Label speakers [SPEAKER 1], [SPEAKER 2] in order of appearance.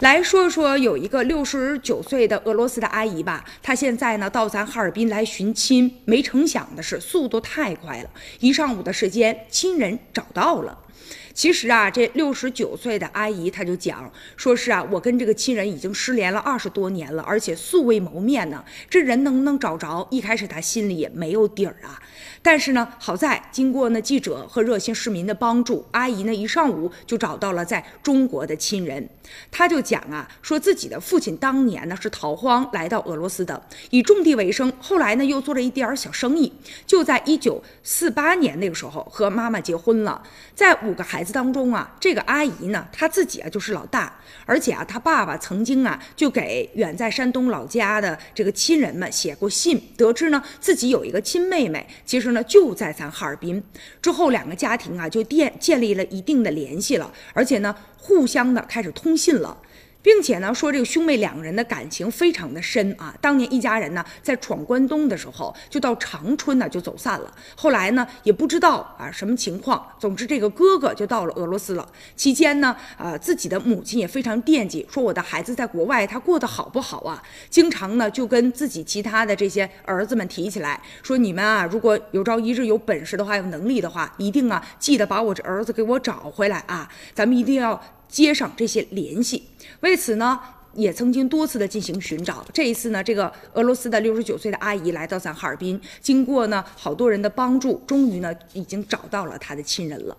[SPEAKER 1] 来说说有一个六十九岁的俄罗斯的阿姨吧，她现在呢到咱哈尔滨来寻亲，没成想的是速度太快了，一上午的时间，亲人找到了。其实啊，这六十九岁的阿姨，她就讲，说是啊，我跟这个亲人已经失联了二十多年了，而且素未谋面呢。这人能不能找着？一开始她心里也没有底儿啊。但是呢，好在经过呢记者和热心市民的帮助，阿姨呢一上午就找到了在中国的亲人。她就讲啊，说自己的父亲当年呢是逃荒来到俄罗斯的，以种地为生，后来呢又做了一点小生意。就在一九四八年那个时候和妈妈结婚了，在五个孩。孩子当中啊，这个阿姨呢，她自己啊就是老大，而且啊，她爸爸曾经啊就给远在山东老家的这个亲人们写过信，得知呢自己有一个亲妹妹，其实呢就在咱哈尔滨。之后两个家庭啊就建建立了一定的联系了，而且呢互相的开始通信了。并且呢，说这个兄妹两个人的感情非常的深啊。当年一家人呢在闯关东的时候，就到长春呢就走散了。后来呢也不知道啊什么情况。总之这个哥哥就到了俄罗斯了。期间呢，呃自己的母亲也非常惦记，说我的孩子在国外他过得好不好啊？经常呢就跟自己其他的这些儿子们提起来，说你们啊如果有朝一日有本事的话，有能力的话，一定啊记得把我这儿子给我找回来啊！咱们一定要。接上这些联系，为此呢，也曾经多次的进行寻找。这一次呢，这个俄罗斯的六十九岁的阿姨来到咱哈尔滨，经过呢好多人的帮助，终于呢已经找到了她的亲人了。